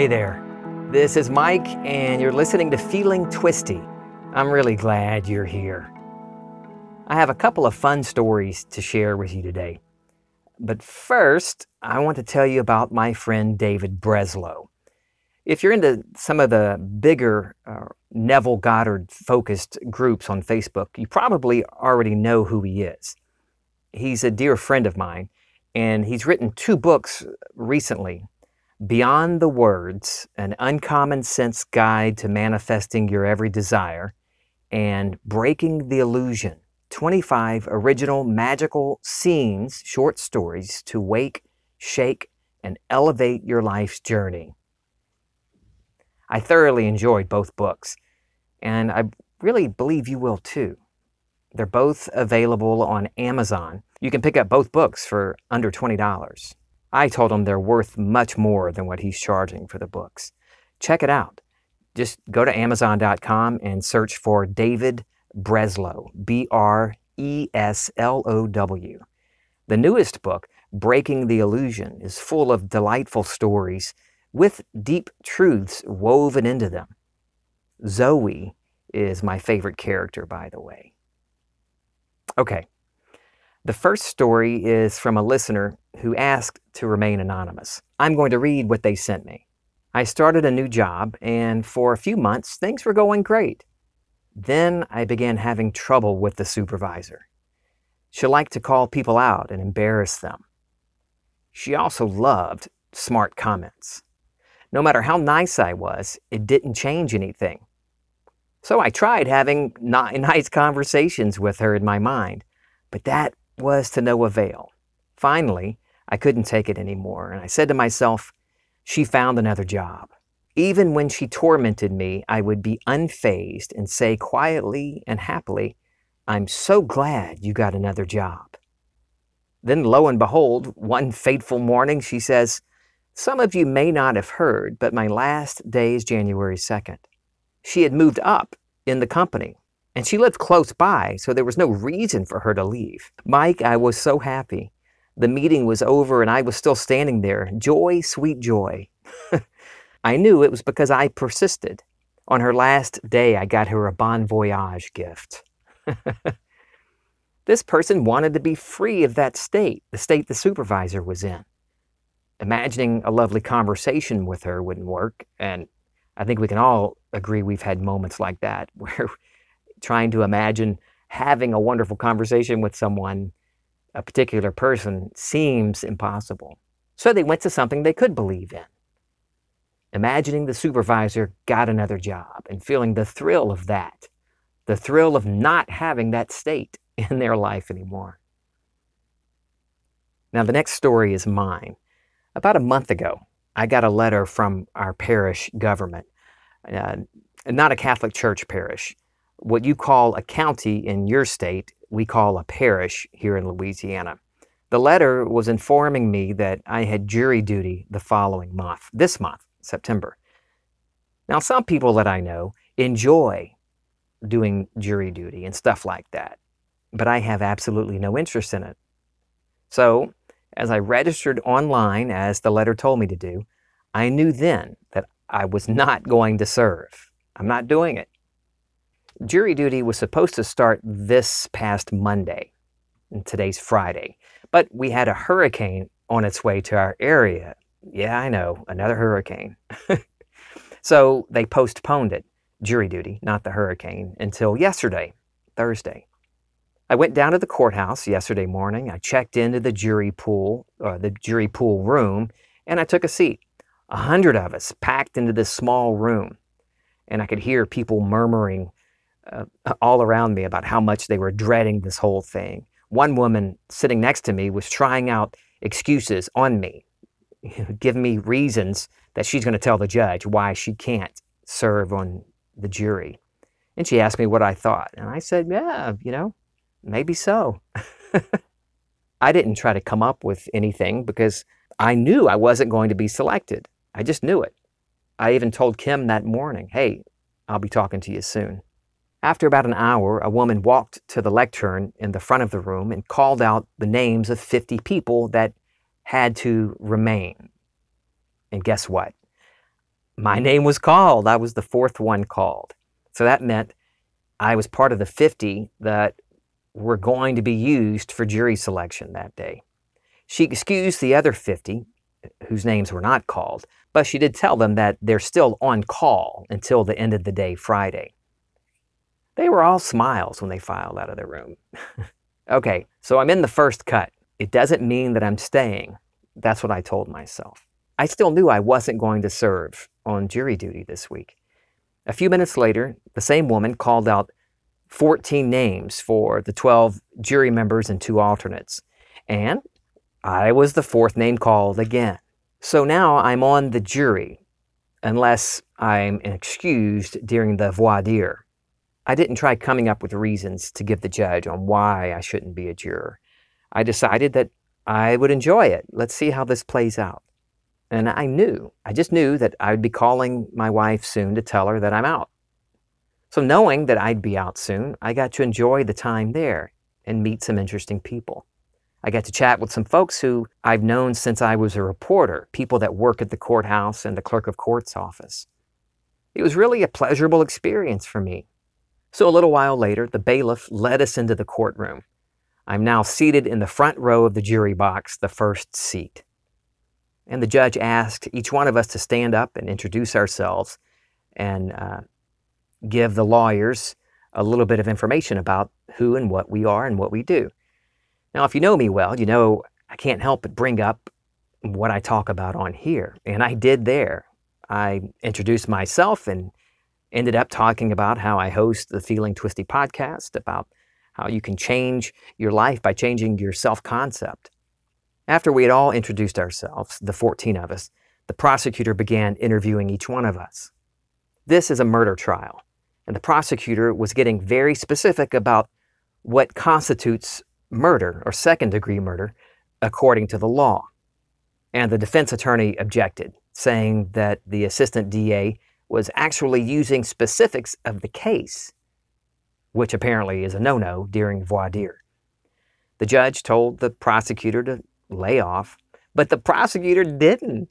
Hey there. This is Mike, and you're listening to Feeling Twisty. I'm really glad you're here. I have a couple of fun stories to share with you today. But first, I want to tell you about my friend David Breslow. If you're into some of the bigger uh, Neville Goddard focused groups on Facebook, you probably already know who he is. He's a dear friend of mine, and he's written two books recently Beyond the Words An Uncommon Sense Guide to Manifesting Your Every Desire, and Breaking the Illusion 25 Original Magical Scenes, short stories to wake, shake, and elevate your life's journey. I thoroughly enjoyed both books, and I really believe you will too. They're both available on Amazon. You can pick up both books for under $20. I told him they're worth much more than what he's charging for the books. Check it out. Just go to Amazon.com and search for David Breslow, B R E S L O W. The newest book, Breaking the Illusion, is full of delightful stories with deep truths woven into them. Zoe is my favorite character, by the way. Okay, the first story is from a listener who asked to remain anonymous. I'm going to read what they sent me. I started a new job, and for a few months, things were going great. Then I began having trouble with the supervisor. She liked to call people out and embarrass them. She also loved smart comments. No matter how nice I was, it didn't change anything. So I tried having nice conversations with her in my mind, but that was to no avail. Finally, I couldn't take it anymore, and I said to myself, she found another job. Even when she tormented me, I would be unfazed and say quietly and happily, I'm so glad you got another job. Then, lo and behold, one fateful morning, she says, Some of you may not have heard, but my last day is January 2nd. She had moved up in the company and she lived close by, so there was no reason for her to leave. Mike, I was so happy. The meeting was over and I was still standing there. Joy, sweet joy. I knew it was because I persisted. On her last day, I got her a bon voyage gift. this person wanted to be free of that state, the state the supervisor was in. Imagining a lovely conversation with her wouldn't work, and I think we can all agree we've had moments like that where trying to imagine having a wonderful conversation with someone, a particular person, seems impossible. So they went to something they could believe in. Imagining the supervisor got another job and feeling the thrill of that, the thrill of not having that state in their life anymore. Now, the next story is mine. About a month ago, I got a letter from our parish government, uh, not a Catholic church parish, what you call a county in your state, we call a parish here in Louisiana. The letter was informing me that I had jury duty the following month, this month, September. Now, some people that I know enjoy doing jury duty and stuff like that, but I have absolutely no interest in it. So, as I registered online, as the letter told me to do, I knew then that I was not going to serve. I'm not doing it. Jury duty was supposed to start this past Monday, and today's Friday, but we had a hurricane on its way to our area. Yeah, I know, another hurricane. so they postponed it, jury duty, not the hurricane, until yesterday, Thursday. I went down to the courthouse yesterday morning. I checked into the jury pool, uh, the jury pool room, and I took a seat. A hundred of us packed into this small room, and I could hear people murmuring uh, all around me about how much they were dreading this whole thing. One woman sitting next to me was trying out excuses on me, giving me reasons that she's going to tell the judge why she can't serve on the jury. And she asked me what I thought. And I said, yeah, you know, maybe so. I didn't try to come up with anything because I knew I wasn't going to be selected. I just knew it. I even told Kim that morning, hey, I'll be talking to you soon. After about an hour, a woman walked to the lectern in the front of the room and called out the names of 50 people that had to remain. And guess what? my hmm. name was called. I was the fourth one called. So that meant I was part of the 50 that were going to be used for jury selection that day. She excused the other 50 whose names were not called, but she did tell them that they're still on call until the end of the day Friday. They were all smiles when they filed out of the room. okay, so I'm in the first cut. It doesn't mean that I'm staying. That's what I told myself. I still knew I wasn't going to serve on jury duty this week. A few minutes later, the same woman called out 14 names for the 12 jury members and two alternates. And I was the fourth name called again. So now I'm on the jury, unless I'm excused during the voir dire. I didn't try coming up with reasons to give the judge on why I shouldn't be a juror. I decided that I would enjoy it. Let's see how this plays out. And I knew, I just knew that I would be calling my wife soon to tell her that I'm out. So, knowing that I'd be out soon, I got to enjoy the time there and meet some interesting people. I got to chat with some folks who I've known since I was a reporter, people that work at the courthouse and the clerk of court's office. It was really a pleasurable experience for me. So, a little while later, the bailiff led us into the courtroom. I'm now seated in the front row of the jury box, the first seat. And the judge asked each one of us to stand up and introduce ourselves and uh, give the lawyers a little bit of information about who and what we are and what we do. Now, if you know me well, you know I can't help but bring up what I talk about on here. And I did there. I introduced myself and ended up talking about how I host the Feeling Twisty podcast, about how you can change your life by changing your self concept. After we had all introduced ourselves, the 14 of us, the prosecutor began interviewing each one of us. This is a murder trial, and the prosecutor was getting very specific about what constitutes murder or second degree murder according to the law. And the defense attorney objected, saying that the assistant DA was actually using specifics of the case, which apparently is a no no during voir dire. The judge told the prosecutor to lay off, but the prosecutor didn't.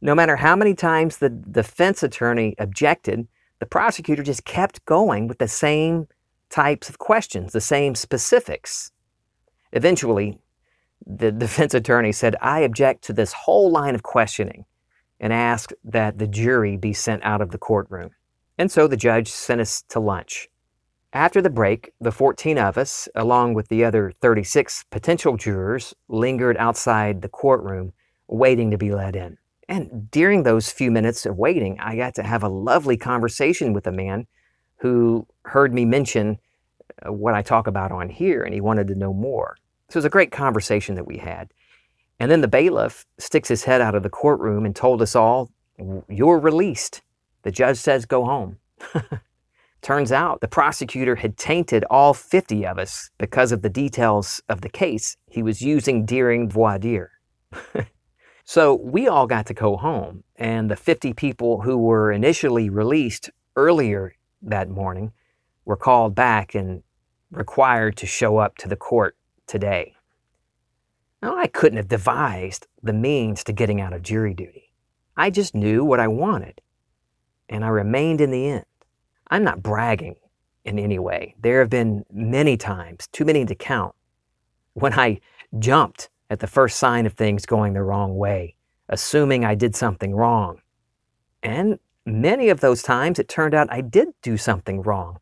No matter how many times the defense attorney objected, the prosecutor just kept going with the same types of questions, the same specifics. Eventually, the defense attorney said, I object to this whole line of questioning and asked that the jury be sent out of the courtroom. And so the judge sent us to lunch. After the break, the 14 of us, along with the other 36 potential jurors, lingered outside the courtroom waiting to be let in. And during those few minutes of waiting, I got to have a lovely conversation with a man who heard me mention uh, what I talk about on here and he wanted to know more. So it was a great conversation that we had. And then the bailiff sticks his head out of the courtroom and told us all, You're released. The judge says go home. Turns out the prosecutor had tainted all 50 of us because of the details of the case he was using during voir dire. so we all got to go home, and the 50 people who were initially released earlier that morning were called back and required to show up to the court today. Now, I couldn't have devised the means to getting out of jury duty. I just knew what I wanted, and I remained in the end. I'm not bragging in any way. There have been many times, too many to count, when I jumped at the first sign of things going the wrong way, assuming I did something wrong. And many of those times it turned out I did do something wrong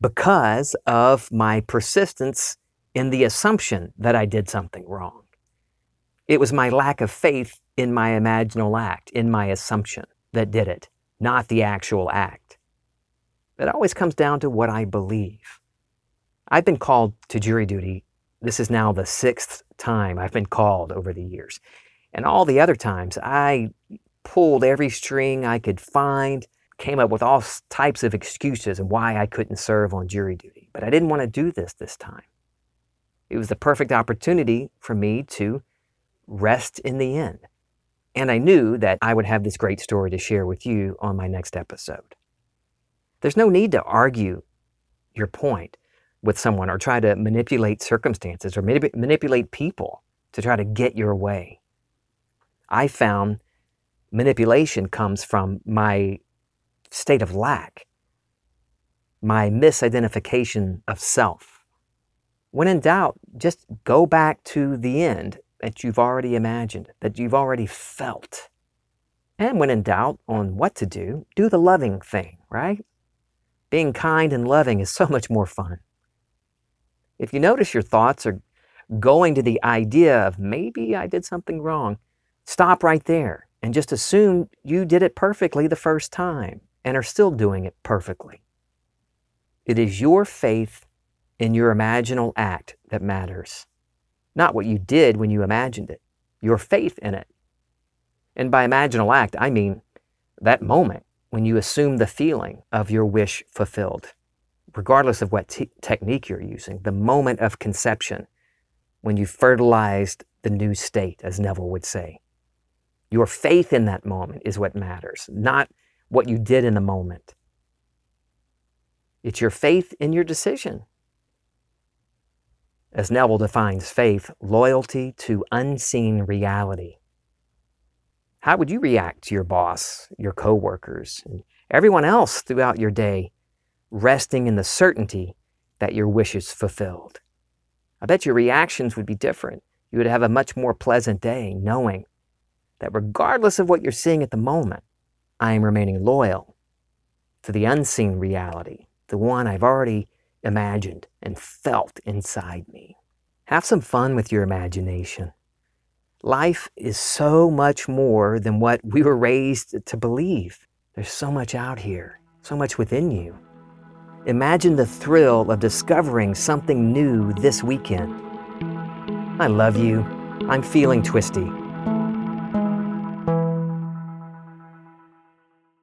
because of my persistence in the assumption that I did something wrong. It was my lack of faith in my imaginal act, in my assumption, that did it, not the actual act. It always comes down to what I believe. I've been called to jury duty. This is now the sixth time I've been called over the years. And all the other times, I pulled every string I could find, came up with all types of excuses and why I couldn't serve on jury duty. But I didn't want to do this this time. It was the perfect opportunity for me to rest in the end. And I knew that I would have this great story to share with you on my next episode. There's no need to argue your point with someone or try to manipulate circumstances or manipulate people to try to get your way. I found manipulation comes from my state of lack, my misidentification of self. When in doubt, just go back to the end that you've already imagined, that you've already felt. And when in doubt on what to do, do the loving thing, right? Being kind and loving is so much more fun. If you notice your thoughts are going to the idea of maybe I did something wrong, stop right there and just assume you did it perfectly the first time and are still doing it perfectly. It is your faith in your imaginal act that matters, not what you did when you imagined it, your faith in it. And by imaginal act, I mean that moment when you assume the feeling of your wish fulfilled, regardless of what technique you're using, the moment of conception when you fertilized the new state, as Neville would say. Your faith in that moment is what matters, not what you did in the moment. It's your faith in your decision. As Neville defines faith, loyalty to unseen reality. How would you react to your boss, your coworkers, and everyone else throughout your day, resting in the certainty that your wish is fulfilled? I bet your reactions would be different. You would have a much more pleasant day knowing that regardless of what you're seeing at the moment, I am remaining loyal to the unseen reality, the one I've already imagined and felt inside me. Have some fun with your imagination. Life is so much more than what we were raised to believe. There's so much out here, so much within you. Imagine the thrill of discovering something new this weekend. I love you. I'm feeling twisty.